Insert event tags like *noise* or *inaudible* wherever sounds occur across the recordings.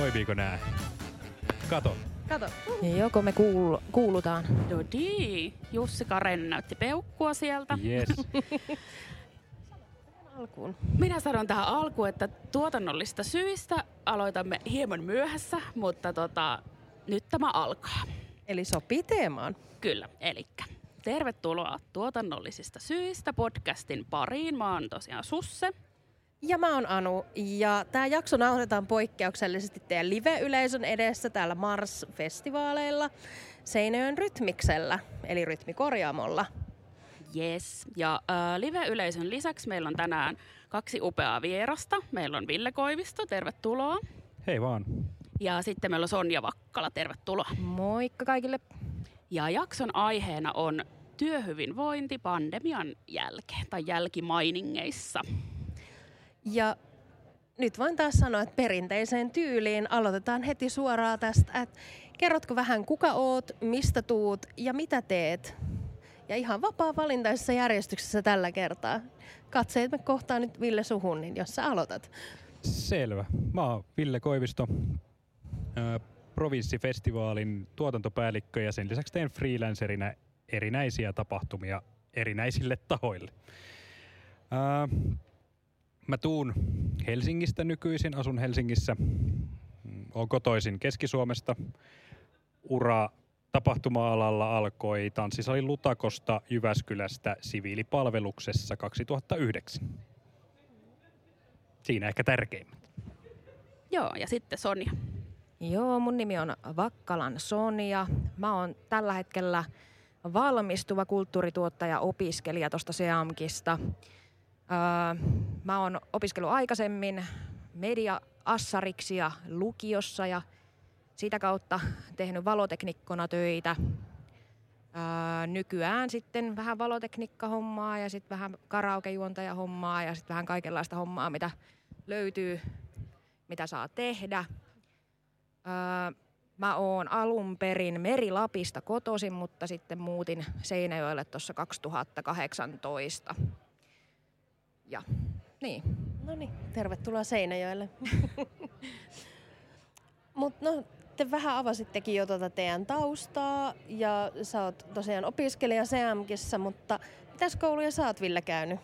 Toimiiko nää? Kato. Kato. Joko me kuul- kuulutaan? Dodi. Jussi Karen näytti peukkua sieltä. Yes. *laughs* Alkuun. Minä sanon tähän alkuun, että tuotannollista syistä aloitamme hieman myöhässä, mutta tota, nyt tämä alkaa. Eli sopii teemaan. Kyllä, eli tervetuloa tuotannollisista syistä podcastin pariin. Mä oon tosiaan Susse. Ja mä oon Anu, ja tämä jakso nauhoitetaan poikkeuksellisesti teidän live-yleisön edessä täällä Mars-festivaaleilla Seinäjoen rytmiksellä, eli rytmikorjaamolla. Yes. Ja äh, live-yleisön lisäksi meillä on tänään kaksi upeaa vierasta. Meillä on Ville Koivisto, tervetuloa. Hei vaan. Ja sitten meillä on Sonja Vakkala, tervetuloa. Moikka kaikille. Ja jakson aiheena on työhyvinvointi pandemian jälkeen tai jälkimainingeissa. Ja nyt voin taas sanoa, että perinteiseen tyyliin aloitetaan heti suoraan tästä, että kerrotko vähän kuka oot, mistä tuut ja mitä teet? Ja ihan vapaa valintaisessa järjestyksessä tällä kertaa. Katseet me kohtaa nyt Ville suhun, niin jos sä aloitat. Selvä. Mä oon Ville Koivisto, provinssifestivaalin tuotantopäällikkö ja sen lisäksi teen freelancerina erinäisiä tapahtumia erinäisille tahoille. Mä tuun Helsingistä nykyisin, asun Helsingissä. Mm, Oon kotoisin Keski-Suomesta. Ura tapahtuma-alalla alkoi tanssisalin Lutakosta Jyväskylästä siviilipalveluksessa 2009. Siinä ehkä tärkeimmät. Joo, ja sitten Sonja. Joo, mun nimi on Vakkalan Sonia. Mä oon tällä hetkellä valmistuva kulttuurituottaja opiskelija tuosta Seamkista. Öö, mä oon opiskellut aikaisemmin media-assariksi ja lukiossa ja sitä kautta tehnyt valoteknikkona töitä. Öö, nykyään sitten vähän valoteknikkahommaa ja sitten vähän karaokejuontajahommaa ja sitten vähän kaikenlaista hommaa, mitä löytyy, mitä saa tehdä. Öö, mä oon alun perin Merilapista kotoisin, mutta sitten muutin Seinäjoelle tuossa 2018. Ja niin. No niin, tervetuloa Seinäjoelle. *laughs* Mutta no, te vähän avasittekin jo tuota teidän taustaa ja sä oot tosiaan opiskelija CMKissa, mutta mitäs kouluja sä oot Ville käynyt?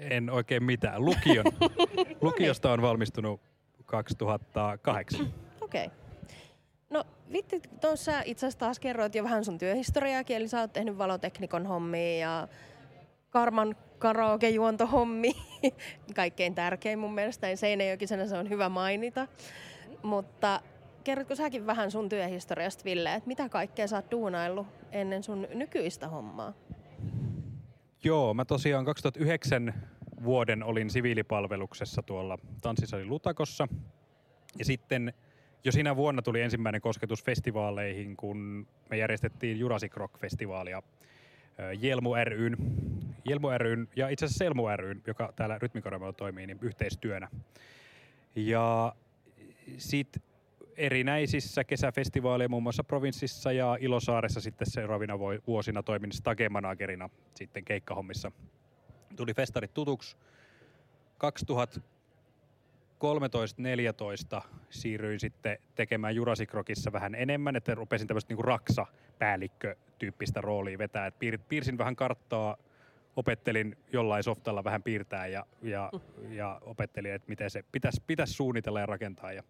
En oikein mitään. Lukion. *laughs* Lukiosta on valmistunut 2008. *clears throat* Okei. Okay. No Vitti, tuossa itse asiassa taas kerroit jo vähän sun työhistoriaakin, eli sä oot tehnyt valoteknikon hommia ja Karman karaokejuontohommi. *laughs* Kaikkein tärkein mun mielestä, Seinäjokisena se on hyvä mainita. Mutta kerrotko säkin vähän sun työhistoriasta, Ville, että mitä kaikkea sä oot duunaillut ennen sun nykyistä hommaa? Joo, mä tosiaan 2009 vuoden olin siviilipalveluksessa tuolla Tanssisalin Lutakossa. Ja sitten jo siinä vuonna tuli ensimmäinen kosketus festivaaleihin, kun me järjestettiin Jurassic Rock-festivaalia Jelmu ryn, Jelmu ryn ja itse asiassa Selmu ryn, joka täällä Rytmikorjamalla toimii, niin yhteistyönä. Ja sitten erinäisissä kesäfestivaaleja muun muassa provinssissa ja Ilosaaressa sitten seuraavina vuosina toimin stage-managerina sitten keikkahommissa. Tuli festarit tutuksi. 2013-2014 siirryin sitten tekemään Jurassic Rockissa vähän enemmän, että rupesin tämmöistä niinku raksa-päällikkö-tyyppistä roolia vetää. Et piir, piirsin vähän karttaa, opettelin jollain softalla vähän piirtää ja, ja, ja opettelin, että miten se pitäisi pitäis suunnitella ja rakentaa. Ja,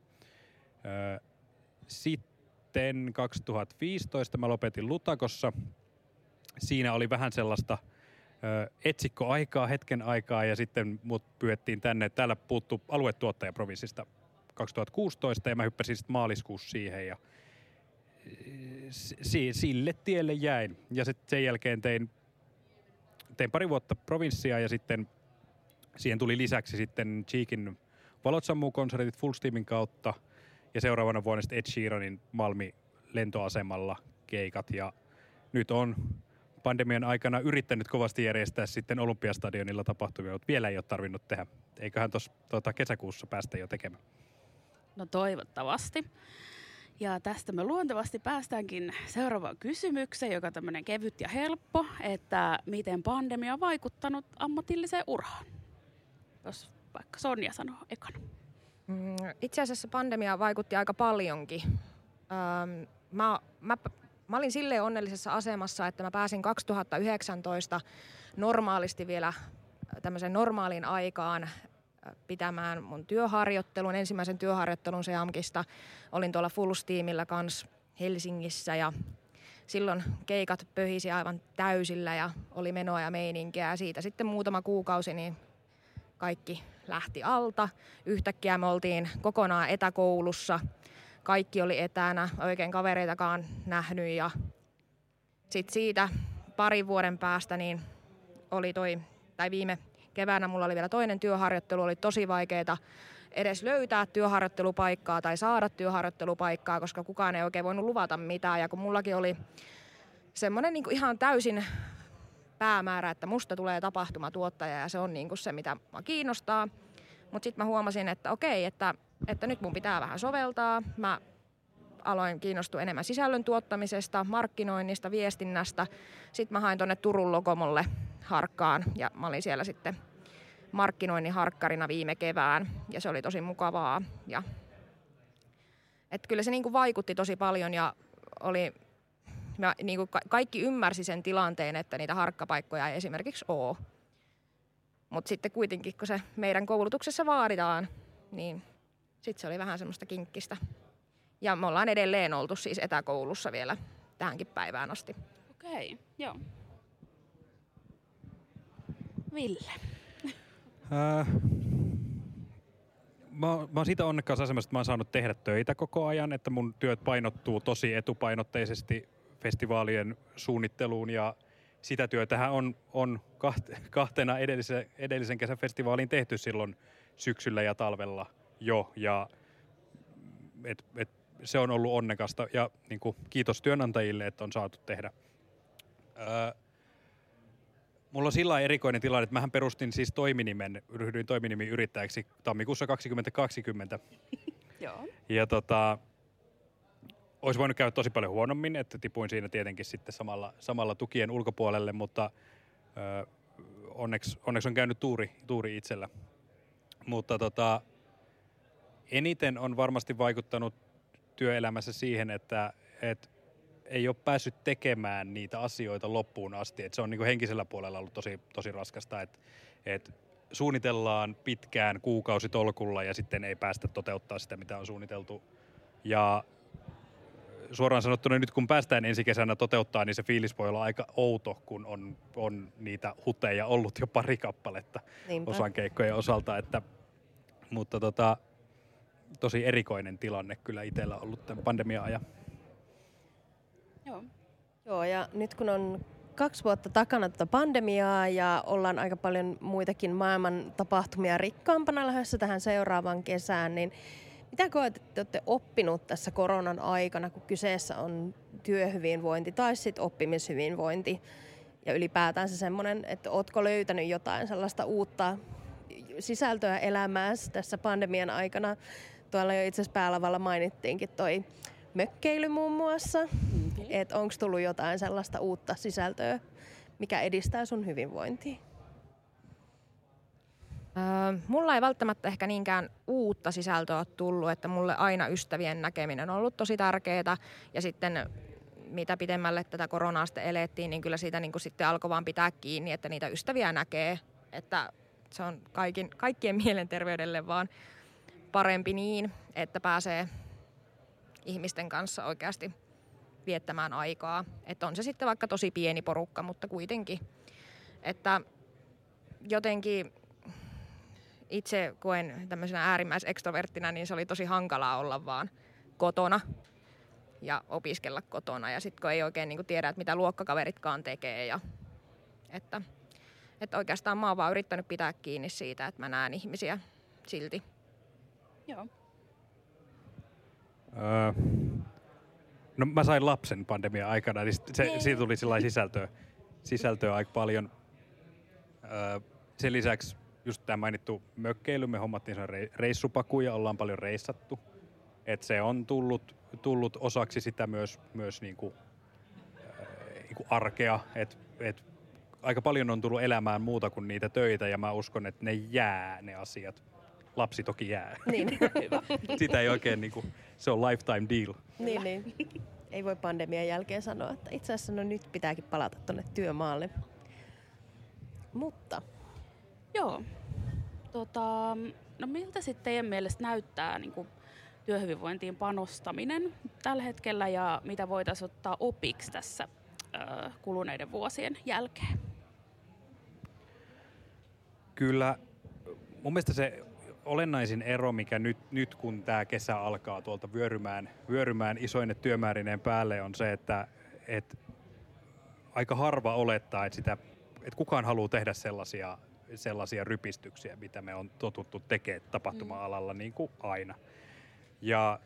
Öö, Sitten 2015 mä lopetin Lutakossa. Siinä oli vähän sellaista ö, etsikkoaikaa, hetken aikaa ja sitten mut pyettiin tänne. Täällä puuttu aluetuottajaprovinssista 2016 ja mä hyppäsin sitten maaliskuussa siihen ja si- sille tielle jäin. Ja sitten sen jälkeen tein, tein pari vuotta provinssia ja sitten siihen tuli lisäksi sitten Cheekin Valot sammuu konsertit Full Steamin kautta – ja seuraavana vuonna sitten Ed Sheeranin Malmi lentoasemalla keikat. Ja nyt on pandemian aikana yrittänyt kovasti järjestää sitten Olympiastadionilla tapahtumia, mutta vielä ei ole tarvinnut tehdä. Eiköhän tuossa tuota, kesäkuussa päästä jo tekemään. No toivottavasti. Ja tästä me luontevasti päästäänkin seuraavaan kysymykseen, joka on tämmöinen kevyt ja helppo, että miten pandemia on vaikuttanut ammatilliseen uraan? Jos vaikka Sonja sanoo ekana. Mm, itse asiassa pandemia vaikutti aika paljonkin. Mä, mä, mä olin silleen onnellisessa asemassa, että mä pääsin 2019 normaalisti vielä tämmöisen normaaliin aikaan pitämään mun työharjoittelun, ensimmäisen työharjoittelun Seamkista. Olin tuolla Full Steamillä kanssa Helsingissä ja silloin keikat pöhisi aivan täysillä ja oli menoa ja meininkiä. Ja siitä sitten muutama kuukausi niin kaikki lähti alta. Yhtäkkiä me oltiin kokonaan etäkoulussa. Kaikki oli etänä, oikein kavereitakaan nähnyt ja sitten siitä parin vuoden päästä niin oli toi, tai viime keväänä mulla oli vielä toinen työharjoittelu, oli tosi vaikeaa edes löytää työharjoittelupaikkaa tai saada työharjoittelupaikkaa, koska kukaan ei oikein voinut luvata mitään. Ja kun mullakin oli semmoinen niin ihan täysin päämäärä, että musta tulee tapahtumatuottaja ja se on niin kuin se, mitä mä kiinnostaa. Mutta sitten mä huomasin, että okei, että, että nyt mun pitää vähän soveltaa. Mä aloin kiinnostua enemmän sisällön tuottamisesta, markkinoinnista, viestinnästä. Sitten mä hain tuonne Turun Lokomolle harkkaan ja mä olin siellä sitten markkinoinnin harkkarina viime kevään ja se oli tosi mukavaa. Ja, et kyllä se niin kuin vaikutti tosi paljon ja oli, ja niin kuin kaikki ymmärsi sen tilanteen, että niitä harkkapaikkoja ei esimerkiksi ole. Mutta sitten kuitenkin, kun se meidän koulutuksessa vaaditaan, niin sitten se oli vähän semmoista kinkkistä. Ja me ollaan edelleen oltu siis etäkoulussa vielä tähänkin päivään asti. Okei, okay, joo. Ville. Äh, mä, mä oon siitä onnekkaassa asemassa, että mä oon saanut tehdä töitä koko ajan, että mun työt painottuu tosi etupainotteisesti festivaalien suunnitteluun ja sitä työtähän on, on kahtena edellisen, edellisen kesän festivaaliin tehty silloin syksyllä ja talvella jo ja et, et, se on ollut onnekasta ja niin kuin, kiitos työnantajille, että on saatu tehdä. Öö, Mulla on sillä erikoinen tilanne, että mähän perustin siis toiminimen, ryhdyin toiminimin yrittäjäksi tammikuussa 2020. *laughs* Joo. Ja tota, olisi voinut käydä tosi paljon huonommin, että tipuin siinä tietenkin sitten samalla, samalla tukien ulkopuolelle, mutta ö, onneksi, onneksi on käynyt tuuri, tuuri itsellä. Mutta tota, eniten on varmasti vaikuttanut työelämässä siihen, että, että ei ole päässyt tekemään niitä asioita loppuun asti. Et se on niin kuin henkisellä puolella ollut tosi, tosi raskasta, että et suunnitellaan pitkään kuukausitolkulla ja sitten ei päästä toteuttaa sitä, mitä on suunniteltu. Ja suoraan sanottuna nyt kun päästään ensi kesänä toteuttaa, niin se fiilis voi olla aika outo, kun on, on niitä huteja ollut jo pari kappaletta Niinpä. osan keikkojen osalta. Että, mutta tota, tosi erikoinen tilanne kyllä itsellä ollut tämän pandemia-ajan. Joo. Joo, ja nyt kun on kaksi vuotta takana tätä pandemiaa ja ollaan aika paljon muitakin maailman tapahtumia rikkaampana lähdössä tähän seuraavaan kesään, niin mitä koet, että olette oppinut tässä koronan aikana, kun kyseessä on työhyvinvointi tai sitten oppimishyvinvointi? Ja ylipäätään se semmoinen, että ootko löytänyt jotain sellaista uutta sisältöä elämääsi tässä pandemian aikana? Tuolla jo itse asiassa päälavalla mainittiinkin toi mökkeily muun muassa. Mm-hmm. Että onko tullut jotain sellaista uutta sisältöä, mikä edistää sun hyvinvointia? Öö, mulla ei välttämättä ehkä niinkään uutta sisältöä tullut, että mulle aina ystävien näkeminen on ollut tosi tärkeää. Ja sitten mitä pidemmälle tätä koronaa sitten elettiin, niin kyllä siitä niin kuin sitten alkoi vaan pitää kiinni, että niitä ystäviä näkee. Että se on kaikin, kaikkien *laughs* mielenterveydelle vaan parempi niin, että pääsee ihmisten kanssa oikeasti viettämään aikaa. Että on se sitten vaikka tosi pieni porukka, mutta kuitenkin. Että jotenkin itse koen tämmöisenä äärimmäisekstroverttina, niin se oli tosi hankalaa olla vaan kotona ja opiskella kotona. Ja sitten kun ei oikein niin tiedä, että mitä luokkakaveritkaan tekee. Ja, että, että oikeastaan mä oon vaan yrittänyt pitää kiinni siitä, että mä näen ihmisiä silti. Joo. Öö, no mä sain lapsen pandemia aikana, niin se, siitä tuli sillä sisältöä, sisältöä aika paljon. Öö, sen lisäksi just tämä mainittu mökkeily, me hommattiin sen reissupaku ja ollaan paljon reissattu. Et se on tullut, tullut osaksi sitä myös, myös niinku, äh, niinku arkea, että et aika paljon on tullut elämään muuta kuin niitä töitä ja mä uskon, että ne jää ne asiat lapsi toki jää. *laughs* Niin, Sitä ei oikein, niin kuin, se on lifetime deal. niin, niin. Ei voi pandemian jälkeen sanoa, että itse asiassa no nyt pitääkin palata tuonne työmaalle. Mutta Joo. Tota, no miltä sitten teidän mielestä näyttää niin kuin työhyvinvointiin panostaminen tällä hetkellä ja mitä voitaisiin ottaa opiksi tässä ö, kuluneiden vuosien jälkeen? Kyllä mun mielestä se olennaisin ero, mikä nyt, nyt kun tämä kesä alkaa tuolta vyörymään, vyörymään isoine työmäärineen päälle, on se, että, että aika harva olettaa, että, sitä, että kukaan haluaa tehdä sellaisia, sellaisia rypistyksiä, mitä me on totuttu tekemään tapahtuma-alalla niin kuin aina. Ja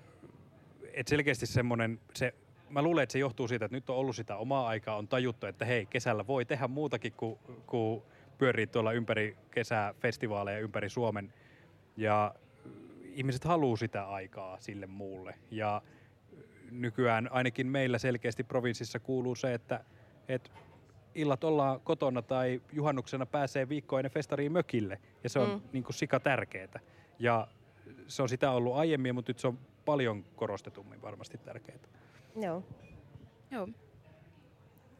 et selkeästi semmoinen, se, mä luulen, että se johtuu siitä, että nyt on ollut sitä omaa aikaa, on tajuttu, että hei, kesällä voi tehdä muutakin kuin, kuin pyörii tuolla ympäri kesää festivaaleja ympäri Suomen. Ja ihmiset haluaa sitä aikaa sille muulle. Ja nykyään ainakin meillä selkeästi provinssissa kuuluu se, että, että illat ollaan kotona tai juhannuksena pääsee viikko ennen festariin mökille. Ja se on Mm. mm. niin kuin sika tärkeää. Ja se on sitä ollut aiemmin, mutta nyt se on paljon korostetummin varmasti tärkeää. joo, Joo.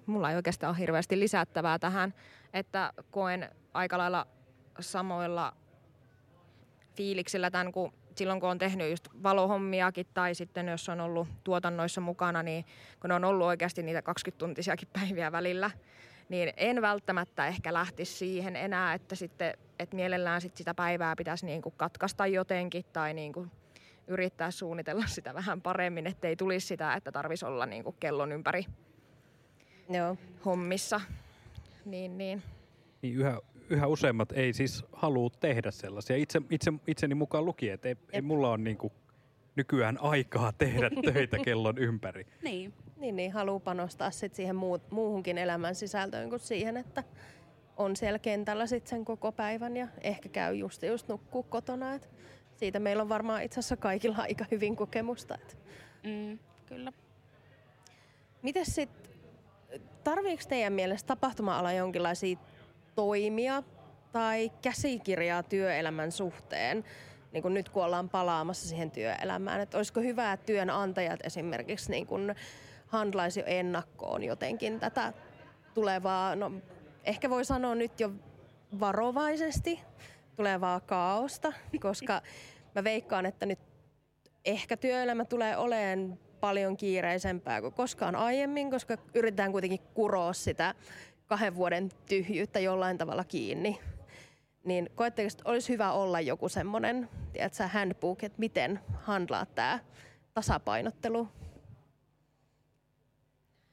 Mulla ei oikeastaan ole hirveästi lisättävää tähän, että koen aika lailla samoilla fiiliksillä tämän, kun silloin kun on tehnyt just valohommiakin tai sitten jos on ollut tuotannoissa mukana, niin kun ne on ollut oikeasti niitä 20-tuntisiakin *laughs* päiviä välillä, niin en välttämättä ehkä lähtisi siihen enää, että sitten että mielellään sit sitä päivää pitäisi niinku katkaista jotenkin tai niinku yrittää suunnitella sitä vähän paremmin, ettei tulisi sitä, että tarvitsisi olla niinku kellon ympäri joo. hommissa. Niin, niin. Niin yhä, yhä useammat ei siis halua tehdä sellaisia. Itse, itse, itseni mukaan lukien, että ei, ei mulla ole niinku nykyään aikaa tehdä *laughs* töitä kellon ympäri. Niin. Niin, niin haluaa panostaa sit siihen muu, muuhunkin elämän sisältöön kuin siihen, että on siellä kentällä sit sen koko päivän ja ehkä käy just, just nukkuu kotona. Et siitä meillä on varmaan itse asiassa kaikilla *laughs* aika hyvin kokemusta. Et Mm, kyllä. Miten sitten, tarviiko teidän mielestä tapahtuma-ala jonkinlaisia toimia tai käsikirjaa työelämän suhteen, niin kuin nyt kun ollaan palaamassa siihen työelämään? Että olisiko hyvä, että työnantajat esimerkiksi niin kuin handlaisi jo ennakkoon jotenkin tätä tulevaa, no ehkä voi sanoa nyt jo varovaisesti tulevaa kaaosta, koska mä veikkaan, että nyt ehkä työelämä tulee olemaan paljon kiireisempää kuin koskaan aiemmin, koska yritetään kuitenkin kuroa sitä kahden vuoden tyhjyyttä jollain tavalla kiinni. Niin koetteko, että olisi hyvä olla joku semmoinen, tiedätkö, handbook, että miten handlaa tämä tasapainottelu?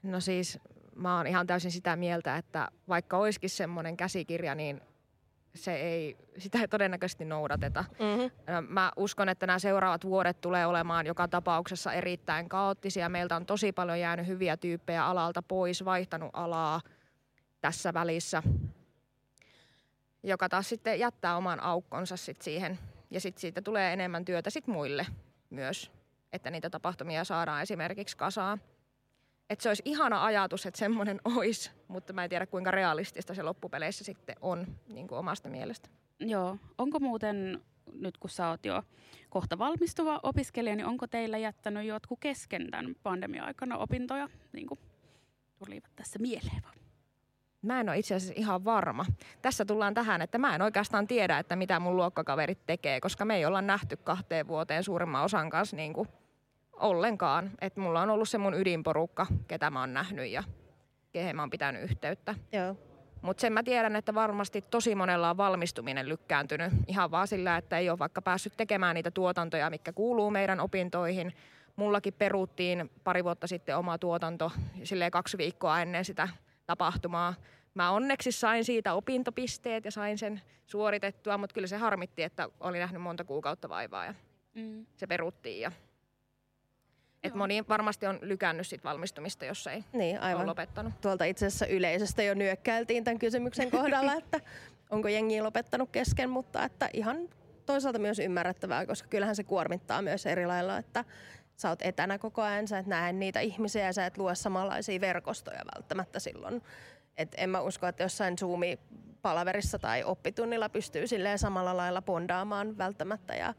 No siis mä oon ihan täysin sitä mieltä, että vaikka olisikin semmoinen käsikirja, niin se ei, sitä ei todennäköisesti noudateta. Mm-hmm. Mä uskon, että nämä seuraavat vuodet tulee olemaan joka tapauksessa erittäin kaoottisia. Meiltä on tosi paljon jäänyt hyviä tyyppejä alalta pois, vaihtanut alaa tässä välissä, joka taas sitten jättää oman aukkonsa sit siihen. Ja sitten siitä tulee enemmän työtä sit muille myös, että niitä tapahtumia saadaan esimerkiksi kasaan. Että se olisi ihana ajatus, että semmoinen *laughs* olisi, mutta mä en tiedä kuinka realistista se loppupeleissä sitten on niin kuin omasta mielestä. Joo. Onko muuten, nyt kun sä oot jo kohta valmistuva opiskelija, niin onko teillä jättänyt jotkut kesken tämän pandemia-aikana opintoja? Niin kuin tulivat tässä mieleen vaan. Mä en ole itse asiassa ihan varma. Tässä tullaan tähän, että mä en oikeastaan tiedä, että mitä mun luokkakaverit tekee, koska me ei olla nähty kahteen vuoteen suurimman osan kanssa niin kuin ollenkaan. Et mulla on ollut se mun ydinporukka, ketä mä oon nähnyt ja kehen mä oon pitänyt yhteyttä. Joo. Mutta sen mä tiedän, että varmasti tosi monella on valmistuminen lykkääntynyt ihan vaan sillä, että ei ole vaikka päässyt tekemään niitä tuotantoja, mikä kuuluu meidän opintoihin. Mullakin peruuttiin pari vuotta sitten oma tuotanto silleen kaksi viikkoa ennen sitä tapahtumaa. Mä onneksi sain siitä opintopisteet ja sain sen suoritettua, mutta kyllä se harmitti, että oli nähnyt monta kuukautta vaivaa ja Mm. se peruttiin. Ja... Et Joo. moni varmasti on lykännyt sit valmistumista, jos ei Niin, ole aivan. lopettanut. Tuolta itse asiassa yleisöstä jo nyökkäiltiin tämän kysymyksen *laughs* kohdalla, että onko jengi lopettanut kesken, mutta että ihan toisaalta myös ymmärrettävää, koska kyllähän se kuormittaa myös eri lailla, että sä oot etänä koko ajan, sä et näe niitä ihmisiä ja sä et lue samanlaisia verkostoja välttämättä silloin. Et en mä usko, että jossain Zoomi palaverissa tai oppitunnilla pystyy silleen samalla lailla bondaamaan välttämättä ja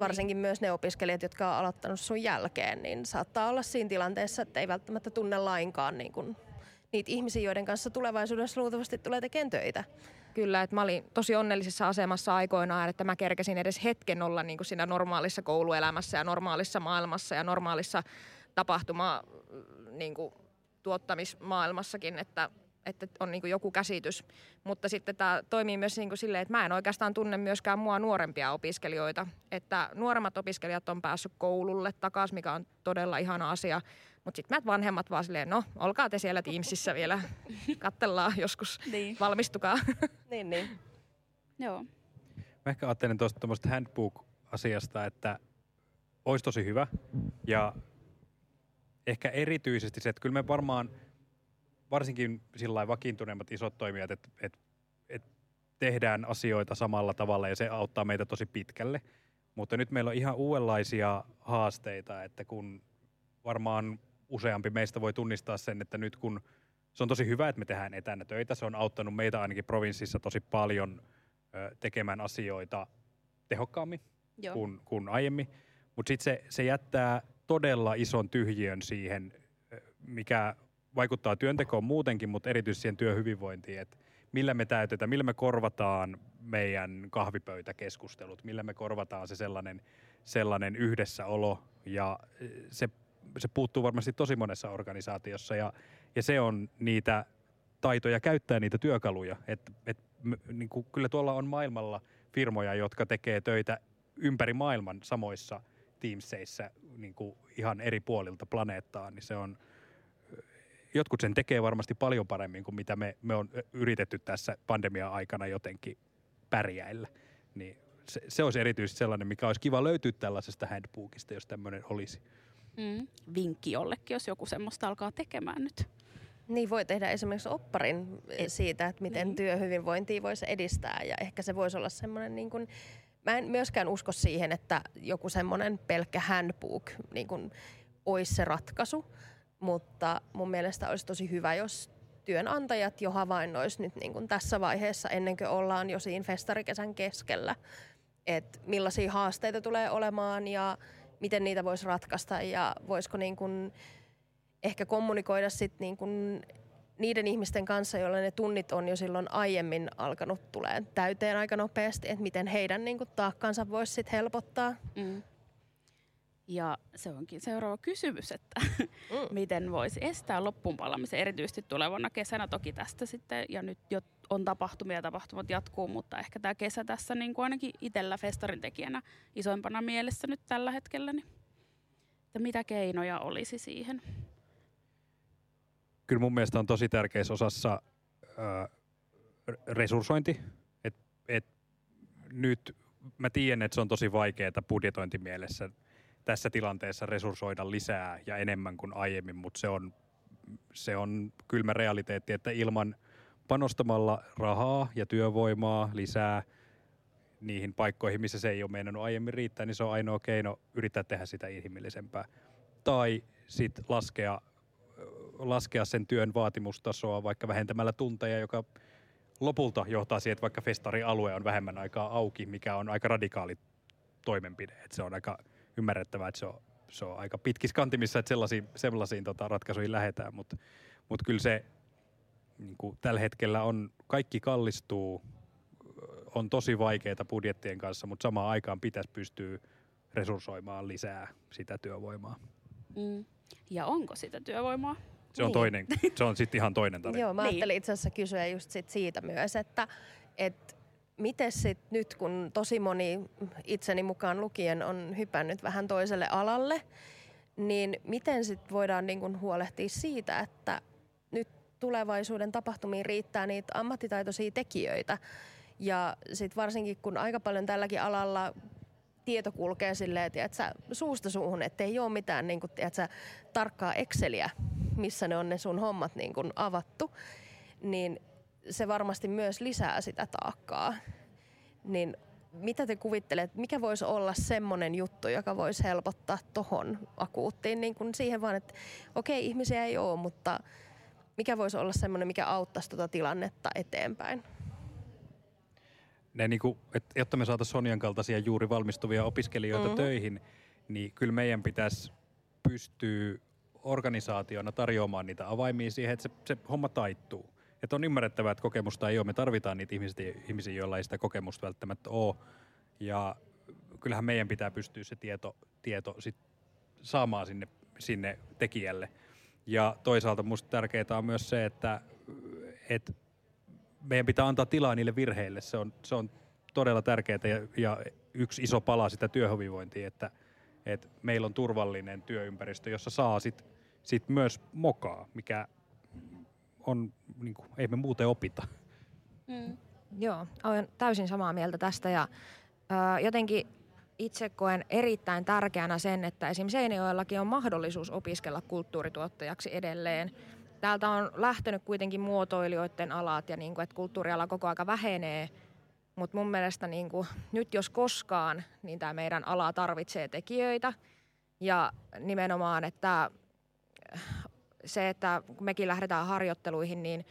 varsinkin myös ne opiskelijat, jotka on aloittanut sun jälkeen, niin saattaa olla siinä tilanteessa, että ei välttämättä tunne lainkaan niin kuin niitä ihmisiä, joiden kanssa tulevaisuudessa luultavasti tulee tekemään töitä. Kyllä, että mä olin tosi onnellisessa asemassa aikoinaan, että mä kerkesin edes hetken olla niin kuin siinä normaalissa kouluelämässä ja normaalissa maailmassa ja normaalissa tapahtuma niin kuin, tuottamismaailmassakin, että, että on niin kuin joku käsitys. Mutta sitten tämä toimii myös niin kuin silleen, että mä en oikeastaan tunne myöskään mua nuorempia opiskelijoita. Että nuoremmat opiskelijat on päässyt koululle takaisin, mikä on todella ihana asia. Mutta sitten mä vanhemmat vaan silleen, no olkaa te siellä Teamsissa vielä, kattellaan joskus, niin. valmistukaa. *laughs* niin, niin. Joo. Mä ehkä ajattelen tuosta handbook-asiasta, että olisi tosi hyvä ja ehkä erityisesti se, että kyllä me varmaan, varsinkin sillä vakiintuneemmat isot toimijat, että, että, että tehdään asioita samalla tavalla ja se auttaa meitä tosi pitkälle. Mutta nyt meillä on ihan uudenlaisia haasteita, että kun varmaan useampi meistä voi tunnistaa sen, että nyt kun se on tosi hyvä, että me tehdään etänä töitä, se on auttanut meitä ainakin provinssissa tosi paljon ö, tekemään asioita tehokkaammin kuin, kuin aiemmin. Mutta sitten se, se jättää todella ison tyhjiön siihen, mikä vaikuttaa työntekoon muutenkin, mutta erityisesti siihen työhyvinvointiin, että millä me täytetään, millä me korvataan meidän kahvipöytäkeskustelut, millä me korvataan se sellainen, sellainen yhdessäolo ja se, se puuttuu varmasti tosi monessa organisaatiossa ja, ja se on niitä taitoja käyttää niitä työkaluja. Et, et, niin kuin, kyllä tuolla on maailmalla firmoja, jotka tekee töitä ympäri maailman samoissa Teamseissa niin kuin ihan eri puolilta planeettaa, niin se on, jotkut sen tekee varmasti paljon paremmin kuin mitä me, me on yritetty tässä pandemia-aikana jotenkin pärjäillä. Niin se, se olisi erityisesti sellainen, mikä olisi kiva löytyä tällaisesta handbookista, jos tämmöinen olisi. Mm. Vinkki jollekin, jos joku semmoista alkaa tekemään nyt. Niin voi tehdä esimerkiksi opparin Et, siitä, että miten niin. työhyvinvointia voisi edistää ja ehkä se voisi olla semmoinen niin kuin mä en myöskään usko siihen, että joku semmoinen pelkkä handbook niin kun, olisi se ratkaisu, mutta mun mielestä olisi tosi hyvä, jos työnantajat jo havainnois nyt niin kun tässä vaiheessa, ennen kuin ollaan jo siinä festarikesän keskellä, että millaisia haasteita tulee olemaan ja miten niitä voisi ratkaista ja voisiko niin kun ehkä kommunikoida sitten niin kun niiden ihmisten kanssa, joilla ne tunnit on jo silloin aiemmin alkanut tulee täyteen aika nopeasti, että miten heidän niin kuin, taakkansa voisi sitten helpottaa. Mm. Ja se onkin seuraava kysymys, että mm. *laughs* miten voisi estää loppuunpalamisen erityisesti tulevana kesänä. Toki tästä sitten, ja nyt jo on tapahtumia ja tapahtumat jatkuu, mutta ehkä tämä kesä tässä niin kuin ainakin itsellä festarin tekijänä isoimpana mielessä nyt tällä hetkellä. Niin, että mitä keinoja olisi siihen? kyllä mun mielestä on tosi tärkeässä osassa ö, resurssointi. Et, et nyt mä tiedän, että se on tosi vaikeaa budjetointimielessä tässä tilanteessa resurssoida lisää ja enemmän kuin aiemmin, mutta se on, se on kylmä realiteetti, että ilman panostamalla rahaa ja työvoimaa lisää niihin paikkoihin, missä se ei ole meinannut aiemmin riittää, niin se on ainoa keino yrittää tehdä sitä inhimillisempää. Tai sitten laskea laskea sen työn vaatimustasoa vaikka vähentämällä tunteja, joka lopulta johtaa siihen, että vaikka festarialue on vähemmän aikaa auki, mikä on aika radikaali toimenpide. Että se on aika ymmärrettävää, että se on, se on aika pitkissä kantimissa, että sellaisiin, sellaisiin tota, ratkaisuihin lähdetään, mutta mut kyllä se niin kuin tällä hetkellä on, kaikki kallistuu, on tosi vaikeita budjettien kanssa, mutta samaan aikaan pitäisi pystyä resurssoimaan lisää sitä työvoimaa. Mm. Ja onko sitä työvoimaa? Se on niin. toinen, se on sitten ihan toinen tarina. Joo, mä niin. ajattelin itse asiassa kysyä just sit siitä myös, että et miten sitten nyt, kun tosi moni itseni mukaan lukien on hypännyt vähän toiselle alalle, niin miten sitten voidaan niin kun huolehtia siitä, että nyt tulevaisuuden tapahtumiin riittää niitä ammattitaitoisia tekijöitä. Ja sitten varsinkin, kun aika paljon tälläkin alalla tieto kulkee silleen, että suusta suuhun, ettei ole mitään niin kuin, tiedätkö, tarkkaa Exceliä, missä ne on ne sun hommat niin kuin avattu, niin se varmasti myös lisää sitä taakkaa. Niin mitä te kuvittelette, mikä voisi olla semmoinen juttu, joka voisi helpottaa tohon akuuttiin, niin kuin siihen vaan, että okei, ihmisiä ei ole, mutta mikä voisi olla semmoinen, mikä auttaisi tuota tilannetta eteenpäin? ne niinku, et, jotta me saataisiin Sonjan kaltaisia juuri valmistuvia opiskelijoita Mhm. töihin, niin kyllä meidän pitäisi pystyä organisaationa tarjoamaan niitä avaimia siihen, että se, se homma taittuu. Että on ymmärrettävää, että kokemusta ei ole. Me tarvitaan niitä ihmisiä, ihmisiä, joilla ei sitä kokemusta välttämättä ole. Ja kyllähän meidän pitää pystyä se tieto, tieto sit saamaan sinne, sinne tekijälle. Ja toisaalta minusta tärkeää on myös se, että, että meidän pitää antaa tilaa niille virheille. Se on, se on todella tärkeää ja, ja yksi iso pala sitä työhyvinvointia, että, että meillä on turvallinen työympäristö, jossa saa sit, sit myös mokaa, mikä on, niin kuin, ei me muuten opita. Mm. Joo, olen täysin samaa mieltä tästä ja ö, jotenkin itse koen erittäin tärkeänä sen, että esimerkiksi Seinäjoellakin on mahdollisuus opiskella kulttuurituottajaksi edelleen. Täältä on lähtenyt kuitenkin muotoilijoiden alat ja niin kuin, että kulttuuriala koko aika vähenee, mutta mun mielestä niin kuin, nyt jos koskaan, niin tämä meidän ala tarvitsee tekijöitä ja nimenomaan, että se, että kun mekin lähdetään harjoitteluihin, niin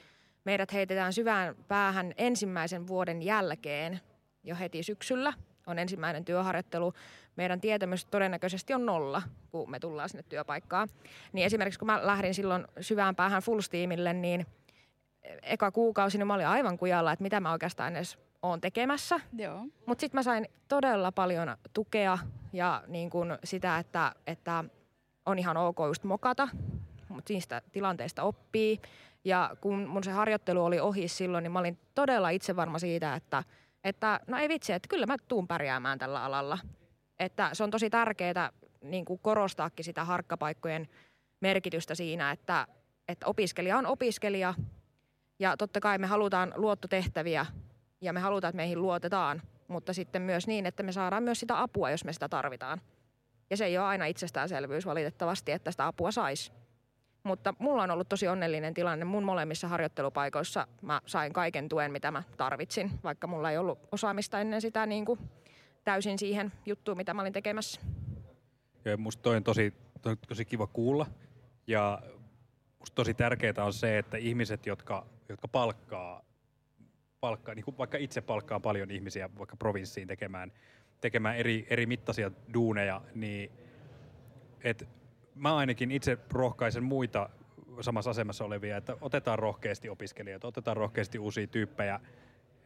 meidät heitetään syvään päähän ensimmäisen vuoden jälkeen jo heti syksyllä. On ensimmäinen työharjoittelu. Meidän tietämys todennäköisesti on nolla, kun me tullaan sinne työpaikkaan. Niin esimerkiksi kun mä lähdin silloin syvään päähän full steamille, niin eka kuukausi niin mä olin aivan kujalla, että mitä mä oikeastaan edes oon tekemässä. Mutta sitten mä sain todella paljon tukea ja niin kun sitä, että, että on ihan ok just mokata, mutta niistä tilanteista oppii. Ja kun mun se harjoittelu oli ohi silloin, niin mä olin todella itse varma siitä, että, että no ei vitsi, että kyllä mä tuun pärjäämään tällä alalla. Että se on tosi tärkeää niin kuin korostaakin sitä harkkapaikkojen merkitystä siinä, että, että opiskelija on opiskelija ja totta kai me halutaan luottotehtäviä ja me halutaan, että meihin luotetaan, mutta sitten myös niin, että me saadaan myös sitä apua, jos me sitä tarvitaan. Ja se ei ole aina itsestäänselvyys valitettavasti, että sitä apua saisi. Mutta mulla on ollut tosi onnellinen tilanne. Mun molemmissa harjoittelupaikoissa mä sain kaiken tuen, mitä mä tarvitsin, vaikka mulla ei ollut osaamista ennen sitä niin kuin täysin siihen juttuun, mitä mä olin tekemässä. Ja musta toi on tosi, toi on tosi kiva kuulla. Ja musta tosi tärkeää on se, että ihmiset, jotka, jotka palkkaa, palkkaa niin kuin vaikka itse palkkaa paljon ihmisiä vaikka provinssiin tekemään, tekemään eri, eri mittaisia duuneja, niin et mä ainakin itse rohkaisen muita samassa asemassa olevia, että otetaan rohkeasti opiskelijoita, otetaan rohkeasti uusia tyyppejä,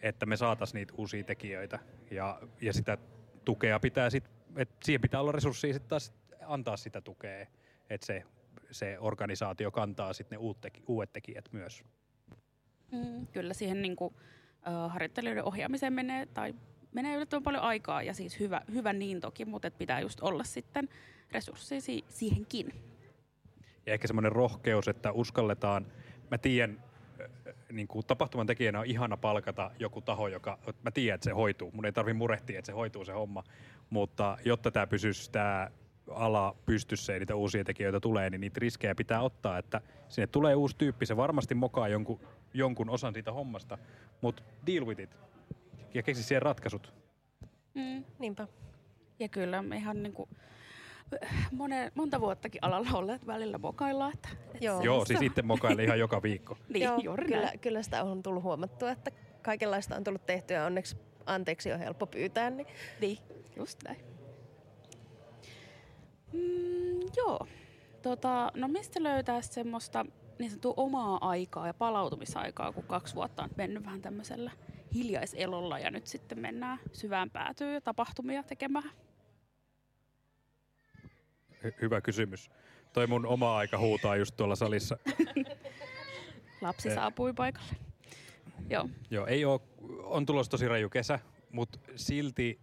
että me saataisiin niitä uusia tekijöitä. Ja, ja sitä tukea pitää sit, että siihen pitää olla resursseja sit taas antaa sitä tukea, että se, se organisaatio kantaa sitten ne uut teki, uudet tekijät myös. Mm, kyllä siihen niin kuin, uh, harjoittelijoiden ohjaamiseen menee, tai menee yllättävän paljon aikaa, ja siis hyvä, hyvä niin toki, mutta pitää just olla sitten resursseja si- siihenkin. Ja ehkä semmoinen rohkeus, että uskalletaan, mä tiedän, äh, niin kuin tapahtuman tekijänä on ihana palkata joku taho, joka, mä tiedän, että se hoituu. Mun ei tarvi murehtia, että se hoituu se homma. Mutta jotta tämä pysyisi tämä ala pystyssä ja niitä uusia tekijöitä tulee, niin niitä riskejä pitää ottaa, että sinne tulee uusi tyyppi, se varmasti mokaa jonkun, jonkun osan siitä hommasta, mutta deal with it. Ja keksi siihen ratkaisut. Mm. Niinpä. Ja kyllä ihan niin kuin, mone, monta vuottakin alalla olleet välillä mokaillaan. Että, että Joo. Joo, siis itse mokaille ihan joka viikko. *laughs* Niin, Joo, juuri kyllä, näin. kyllä sitä on tullut huomattua, että kaikenlaista on tullut tehtyä ja onneksi anteeksi on helppo pyytää. Niin. Niin, just näin. Mm, joo. Tota, no mistä löytää semmoista niin sanottua omaa aikaa ja palautumisaikaa, kun kaksi vuotta on mennyt vähän tämmöisellä hiljaiselolla ja nyt sitten mennään syvään päätyyn ja tapahtumia tekemään. Hy- hyvä kysymys. Toi mun oma aika huutaa just tuolla salissa. *laughs* Lapsi Eh. saapui paikalle. Joo. Joo, ei oo, on tulossa tosi raju kesä, mutta silti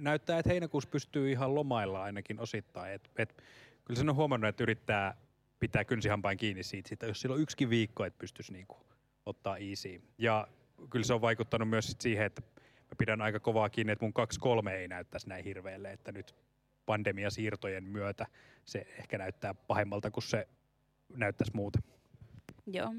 näyttää, että heinäkuussa pystyy ihan lomailla ainakin osittain. Et, et, kyllä sen on huomannut, että yrittää pitää kynsihampain kiinni siitä, siitä jos sillä on yksikin viikko, että pystyisi niinku ottaa easy. Ja kyllä se on vaikuttanut myös sit siihen, että mä pidän aika kovaa kiinni, että mun 2-3 ei näyttäisi näin hirveälle, että nyt pandemiasiirtojen myötä se ehkä näyttää pahemmalta kuin se näyttäisi muuten. Joo.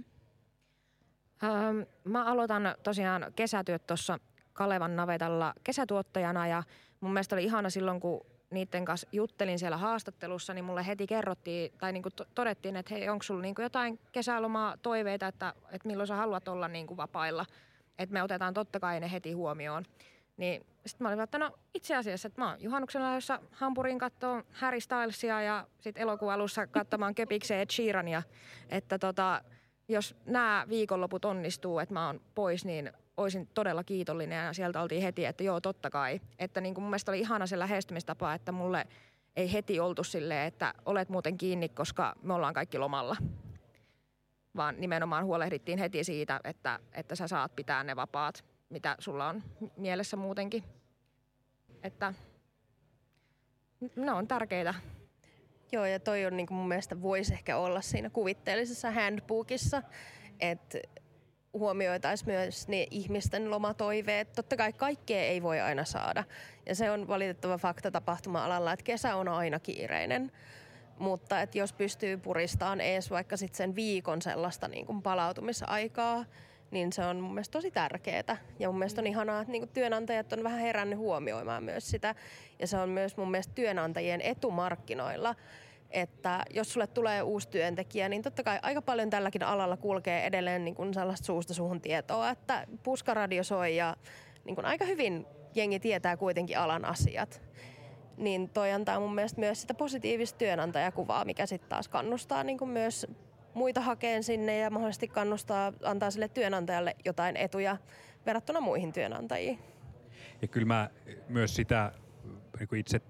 Öö, mä aloitan tosiaan kesätyöt tuossa Kalevan navetalla kesätuottajana ja mun mielestä oli ihana silloin, kun niiden kanssa juttelin siellä haastattelussa, niin mulle heti kerrottiin tai niin todettiin, että hei, onko sulla niin jotain kesälomaa toiveita, että, että milloin sä haluat olla niin vapailla. että me otetaan totta kai ne heti huomioon. Niin sitten mä olin että no itse asiassa, että mä oon juhannuksena lähdössä Hampurin katsoa Harry Stylesia ja sitten elokuun alussa katsomaan Köpikseen Ed Sheerania. Että tota, jos nämä viikonloput onnistuu, että mä oon pois, niin olisin todella kiitollinen ja sieltä oltiin heti, että joo totta kai. Että niin kuin mun mielestä oli ihana se lähestymistapa, että mulle ei heti oltu silleen, että olet muuten kiinni, koska me ollaan kaikki lomalla. Vaan nimenomaan huolehdittiin heti siitä, että, että sä saat pitää ne vapaat, mitä sulla on mielessä muutenkin. Että ne on tärkeitä. Joo, ja toi on niin kuin mun mielestä voisi ehkä olla siinä kuvitteellisessa handbookissa, että huomioitaisiin myös ne ihmisten lomatoiveet. Totta kai kaikkea ei voi aina saada. Ja se on valitettava fakta tapahtuma-alalla, että kesä on aina kiireinen. Mutta että jos pystyy puristamaan ees vaikka sit sen viikon sellaista niin kuin palautumisaikaa, niin se on mun mielestä tosi tärkeää. Ja mun mielestä on ihanaa, että niin kuin työnantajat on vähän herännyt huomioimaan myös sitä. Ja se on myös mun mielestä työnantajien etumarkkinoilla, että jos sulle tulee uusi työntekijä, niin totta kai aika paljon tälläkin alalla kulkee edelleen niin kuin sellaista suusta suhun tietoa, että puskaradio soi ja niin kuin aika hyvin jengi tietää kuitenkin alan asiat. Niin toi antaa mun mielestä myös sitä positiivista työnantajakuvaa, mikä sitten taas kannustaa niin kuin myös muita hakeen sinne ja mahdollisesti kannustaa, antaa sille työnantajalle jotain etuja verrattuna muihin työnantajiin. Ja kyllä mä myös sitä niin itse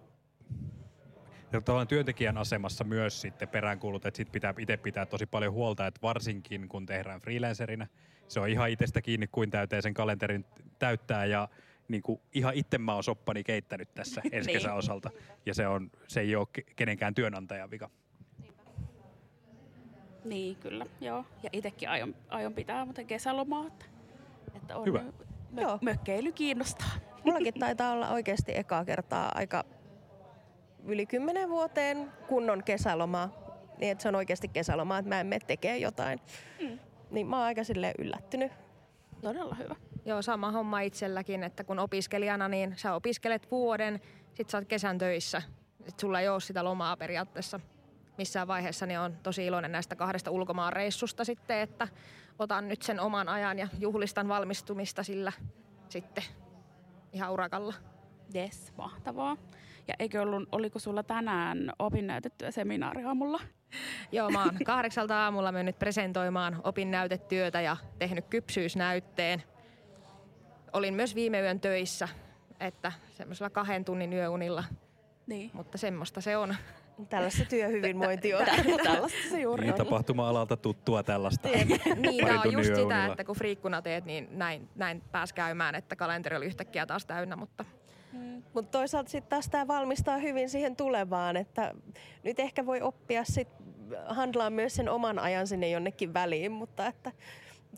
tavallaan työntekijän asemassa myös sitten peräänkuulut, että sit pitää itse pitää tosi paljon huolta, että varsinkin kun tehdään freelancerina, se on ihan itsestä kiinni kuin täyteen sen kalenterin täyttää ja niin kuin ihan itse mä oon soppani keittänyt tässä ensi niin. kesän osalta ja se, on, se ei ole kenenkään työnantajan vika. Niin, kyllä, joo. Ja itsekin aion, aion pitää muuten kesälomaa, että, että on Hyvä. Mö, joo. mökkeily kiinnostaa. Mullakin taitaa olla oikeasti ekaa kertaa aika yli kymmenen vuoteen kunnon kesäloma, niin että se on oikeasti kesäloma, että mä en mene tekee jotain. Mm. Niin mä oon aika sille yllättynyt. Todella hyvä. Joo, sama homma itselläkin, että kun opiskelijana, niin sä opiskelet vuoden, sit sä oot kesän töissä. Sit sulla ei ole sitä lomaa periaatteessa missään vaiheessa, niin on tosi iloinen näistä kahdesta ulkomaanreissusta sitten, että otan nyt sen oman ajan ja juhlistan valmistumista sillä sitten ihan urakalla. Yes, mahtavaa. Ja eikö ollut, oliko sulla tänään opinnäytettyä seminaari aamulla? *laughs* Joo, mä oon kahdeksalta aamulla mennyt presentoimaan opinnäytetyötä ja tehnyt kypsyysnäytteen. Olin myös viime yön töissä, että semmoisella kahden tunnin yöunilla. Niin. Mutta semmoista se on. Tällaista työhyvinvointi on. *laughs* Tällaista se juuri niin, on. tapahtuma-alalta tuttua tällaista. niin, *laughs* no, just sitä, että kun friikkuna teet, niin näin, näin pääs käymään, että kalenteri oli yhtäkkiä taas täynnä, mutta Mm. Mutta toisaalta sitten taas tämä valmistaa hyvin siihen tulevaan, että nyt ehkä voi oppia sit handlaa myös sen oman ajan sinne jonnekin väliin, mutta että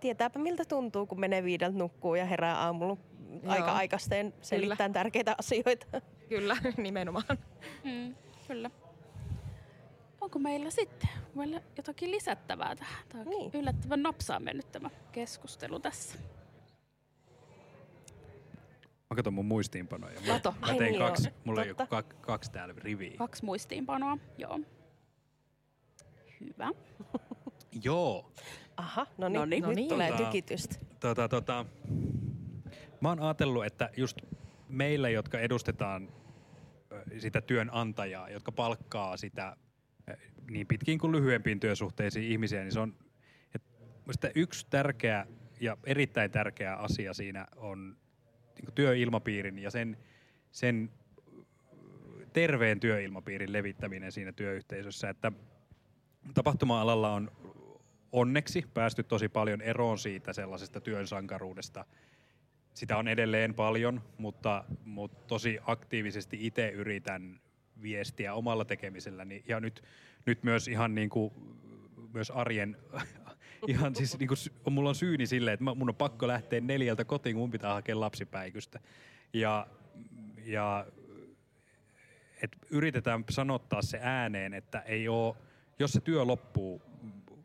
tietääpä miltä tuntuu, kun menee viideltä nukkuu ja herää aamulla Joo. aika aikaisteen selittämään tärkeitä asioita. Kyllä, *laughs* nimenomaan. Mm, kyllä. Onko meillä sitten meillä jotakin lisättävää tähän? Tämä on niin. yllättävän nopsaan mennyt tämä keskustelu tässä. Mä katson mun muistiinpanoja. Mä, Kato. mä tein Ai, niin kaksi, niin mulla Totta. on kaksi, kaksi täällä riviä. Kaksi muistiinpanoa, joo. Hyvä. *laughs* joo. Aha, no niin, no niin. nyt tulee tota, tykitystä. Tota, tota, mä oon ajatellut, että just meillä, jotka edustetaan sitä työnantajaa, jotka palkkaa sitä niin pitkiin kuin lyhyempiin työsuhteisiin ihmisiä, niin se on että yksi tärkeä ja erittäin tärkeä asia siinä on niin työilmapiirin ja sen, sen terveen työilmapiirin levittäminen siinä työyhteisössä. Että tapahtuma-alalla on onneksi päästy tosi paljon eroon siitä sellaisesta työn sankaruudesta. Sitä on edelleen paljon, mutta, mutta tosi aktiivisesti itse yritän viestiä omalla tekemiselläni. Ja nyt, nyt myös ihan niin kuin, myös arjen *laughs* ihan siis niin kuin, mulla on syyni silleen, että mun on pakko lähteä neljältä kotiin, kun mun pitää hakea lapsipäikystä. Ja, ja et yritetään sanottaa se ääneen, että ei oo, jos se työ loppuu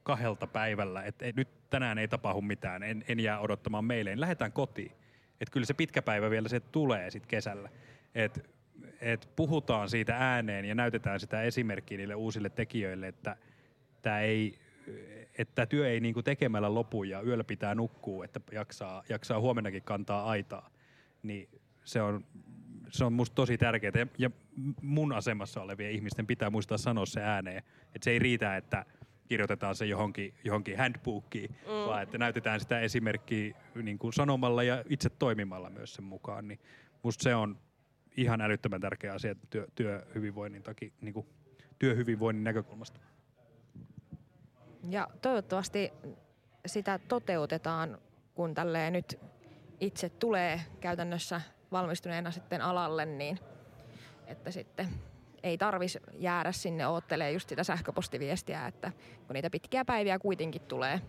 kahdelta päivällä, että et, nyt tänään ei tapahdu mitään, en, en jää odottamaan meille, niin lähdetään kotiin. Että kyllä se pitkä päivä vielä se tulee sitten kesällä. Että et puhutaan siitä ääneen ja näytetään sitä esimerkkiä niille uusille tekijöille, että tämä ei, että työ ei niinku tekemällä lopu ja yöllä pitää nukkua, että jaksaa, jaksaa huomennakin kantaa aitaa, niin se on, se on musta tosi tärkeää. Ja, ja mun asemassa olevien ihmisten pitää muistaa sanoa se ääneen. Että se ei riitä, että kirjoitetaan se johonkin, johonkin handbookiin, mm. vaan että näytetään sitä esimerkkiä niin kuin sanomalla ja itse toimimalla myös sen mukaan. Niin musta se on ihan älyttömän tärkeä asia työ, työhyvinvoinnin, takia, niin kuin työhyvinvoinnin näkökulmasta. Ja toivottavasti sitä toteutetaan, kun tälleen nyt itse tulee käytännössä valmistuneena sitten alalle, niin että sitten ei tarvis jäädä sinne oottelee just sitä sähköpostiviestiä, että kun niitä pitkiä päiviä kuitenkin tulee.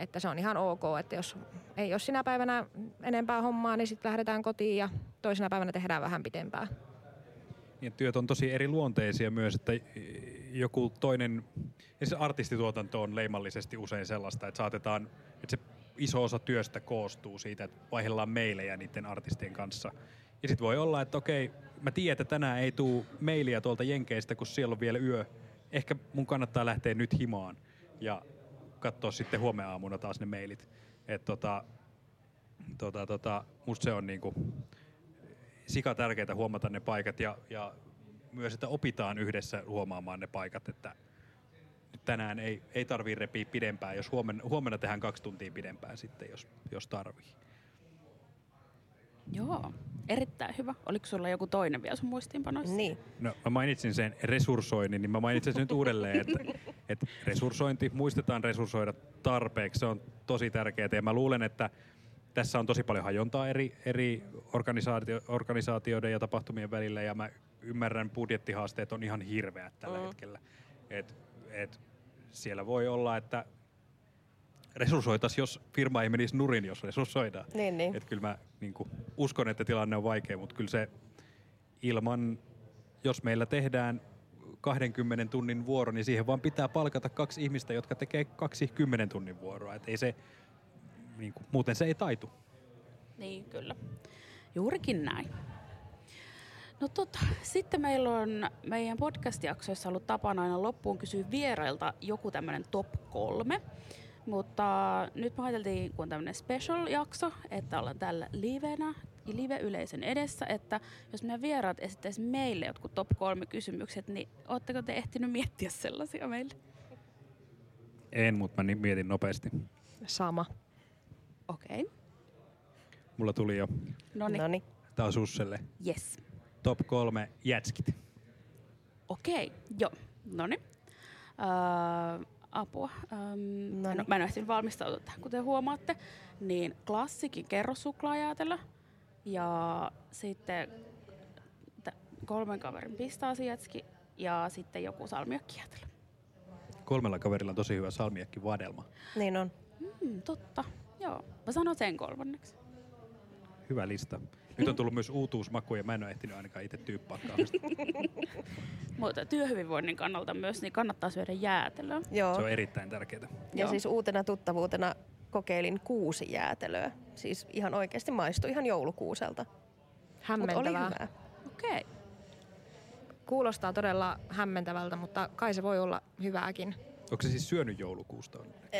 Että se on ihan ok, että jos ei ole sinä päivänä enempää hommaa, niin sitten lähdetään kotiin ja toisena päivänä tehdään vähän pitempää. Niin, työt on tosi eri luonteisia myös, että joku toinen, se artistituotanto on leimallisesti usein sellaista, että saatetaan, että se iso osa työstä koostuu siitä, että vaihdellaan meilejä niiden artistien kanssa. Ja sitten voi olla, että okei, mä tiedän, että tänään ei tule mailia tuolta Jenkeistä, kun siellä on vielä yö. Ehkä mun kannattaa lähteä nyt himaan ja katsoa sitten huomenna aamuna taas ne mailit. Et tota, tota, tota, musta se on niinku sika tärkeää huomata ne paikat ja, ja myös, että opitaan yhdessä huomaamaan ne paikat, että tänään ei, ei tarvii repiä pidempään, jos huomenna, huomenna tehdään kaksi tuntia pidempään sitten, jos, jos tarvii. Joo, erittäin hyvä. Oliko sulla joku toinen vielä sun muistiinpanoissa? Niin. No, mä mainitsin sen resurssoinnin, niin mä mainitsin sen nyt uudelleen, että, että resurssointi, muistetaan resurssoida tarpeeksi, se on tosi tärkeää. Ja mä luulen, että tässä on tosi paljon hajontaa eri, eri organisaatio, organisaatioiden ja tapahtumien välillä, ja mä ymmärrän, budjettihaasteet on ihan hirveät tällä mm. hetkellä. Et, et siellä voi olla, että resurssoitaisiin, jos firma ei menisi nurin, jos resurssoidaan. Niin, niin. Et kyllä mä niin kuin, uskon, että tilanne on vaikea, mutta kyllä se ilman, jos meillä tehdään 20 tunnin vuoro, niin siihen vaan pitää palkata kaksi ihmistä, jotka tekee kaksi 10 tunnin vuoroa. Et ei se, niin kuin, muuten se ei taitu. Niin, kyllä. Juurikin näin. No tota, sitten meillä on meidän podcast-jaksoissa ollut tapana aina loppuun kysyä vierailta joku tämmöinen top kolme. Mutta nyt me ajateltiin, kun on tämmöinen special-jakso, että ollaan tällä livenä, live-yleisön edessä, että jos meidän vieraat esittäisi meille jotkut top kolme kysymykset, niin ootteko te ehtinyt miettiä sellaisia meille? En, mutta mä mietin nopeasti. Sama. Okei. Okay. Mulla tuli jo. Noniin. Tää on Susselle. Yes. Top kolme jätskit. Okei, okay. joo. Noniin. Uh, apua. Um, no, mä en ehtinyt valmistautua tähän, kuten huomaatte. Niin klassikin kerrosuklaajäätelö ja sitten kolmen kaverin pistaasijätski ja sitten joku salmiakkijäätelö. Kolmella kaverilla on tosi hyvä salmiakki vadelma. Niin on. Mm, totta, joo. Mä sanon sen kolmanneksi. Hyvä lista. Nyt on tullut myös uutuusmakuja, mä en ole ehtinyt ainakaan itse tyyppää *laughs* Mutta työhyvinvoinnin kannalta myös niin kannattaa syödä jäätelöä. Joo. Se on erittäin tärkeää. Ja Joo. siis uutena tuttavuutena kokeilin kuusi jäätelöä. Siis ihan oikeasti maistui ihan joulukuuselta. Hämmentävää. Mut oli hyvää. Okei. Okay. Kuulostaa todella hämmentävältä, mutta kai se voi olla hyvääkin. Onko se siis syönyt joulukuusta?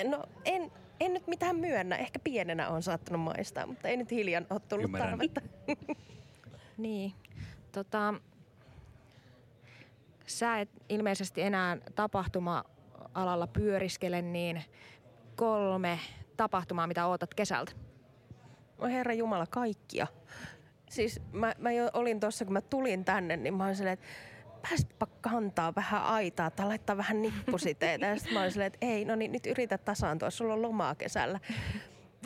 No en, en nyt mitään myönnä. Ehkä pienenä on saattanut maistaa, mutta ei nyt hiljan ole tullut Ymmärrän. tarvetta. *laughs* niin. Tota, sä et ilmeisesti enää tapahtuma-alalla pyöriskele, niin kolme tapahtumaa, mitä ootat kesältä? No herra Jumala, kaikkia. Siis mä, mä jo olin tuossa, kun mä tulin tänne, niin mä olin silleen, että pääsipä kantaa vähän aitaa tai laittaa vähän nippusiteitä. Ja sitten mä olin silleen, että ei, no niin nyt yritä tasaantua, sulla on lomaa kesällä.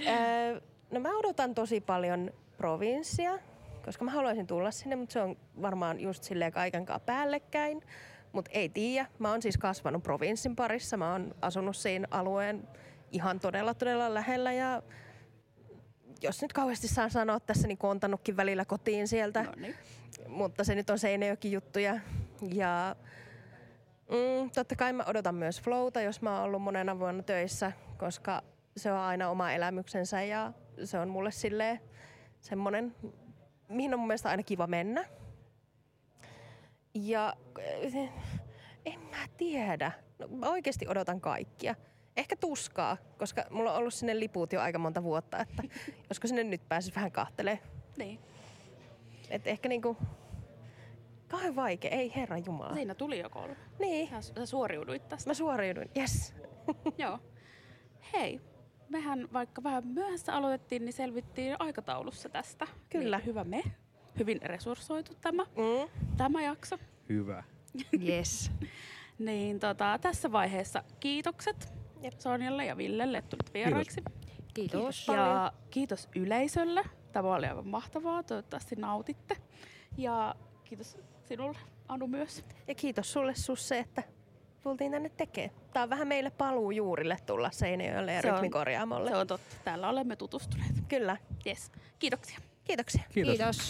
öö, no mä odotan tosi paljon provinssia, koska mä haluaisin tulla sinne, mutta se on varmaan just silleen kaikenkaan päällekkäin. Mutta ei tiedä. Mä oon siis kasvanut provinssin parissa. Mä oon asunut siinä alueen ihan todella todella lähellä ja jos nyt kauheasti saa sanoa tässä, niin kontannutkin välillä kotiin sieltä. No niin. Mutta se nyt on Seinäjoki juttuja. Ja mm, totta kai mä odotan myös flowta, jos mä oon ollut monena vuonna töissä, koska se on aina oma elämyksensä ja se on mulle silleen semmonen, mihin on mun mielestä aina kiva mennä. Ja eh, en mä tiedä. No, mä oikeasti odotan kaikkia. Ehkä tuskaa, koska mulla on ollut sinne liput jo aika monta vuotta, että *laughs* josko sinne nyt pääsis vähän kahtelee. Niin. Et ehkä niinku, kauhean vaikea, ei herra jumala. Siinä tuli jo kolme. Niin, Sä, sä suoriuduit tästä. mä suoriuduin, yes. *laughs* Joo. Hei, mehän vaikka vähän myöhässä aloitettiin, niin selvittiin aikataulussa tästä. Kyllä. Niin hyvä me. Hyvin resurssoitu tämä, Mm. tämä jakso. Hyvä. *laughs* Yes. Niin tota, tässä vaiheessa kiitokset Jep. Sonjalle ja Villelle, että tulit vieraiksi. Kiitos. Ja kiitos yleisölle. Tämä oli aivan mahtavaa. Toivottavasti nautitte. Ja kiitos sinulle, Anu, myös. Ja kiitos sulle Susse, että tultiin tänne tekemään. Tää on vähän meille paluu juurille tulla Seinäjoelle ja Se on- rytmikorjaamolle. Se on totta. Täällä olemme tutustuneet. Kyllä. Yes. Kiitoksia. Kiitoksia. Kiitos. Kiitos.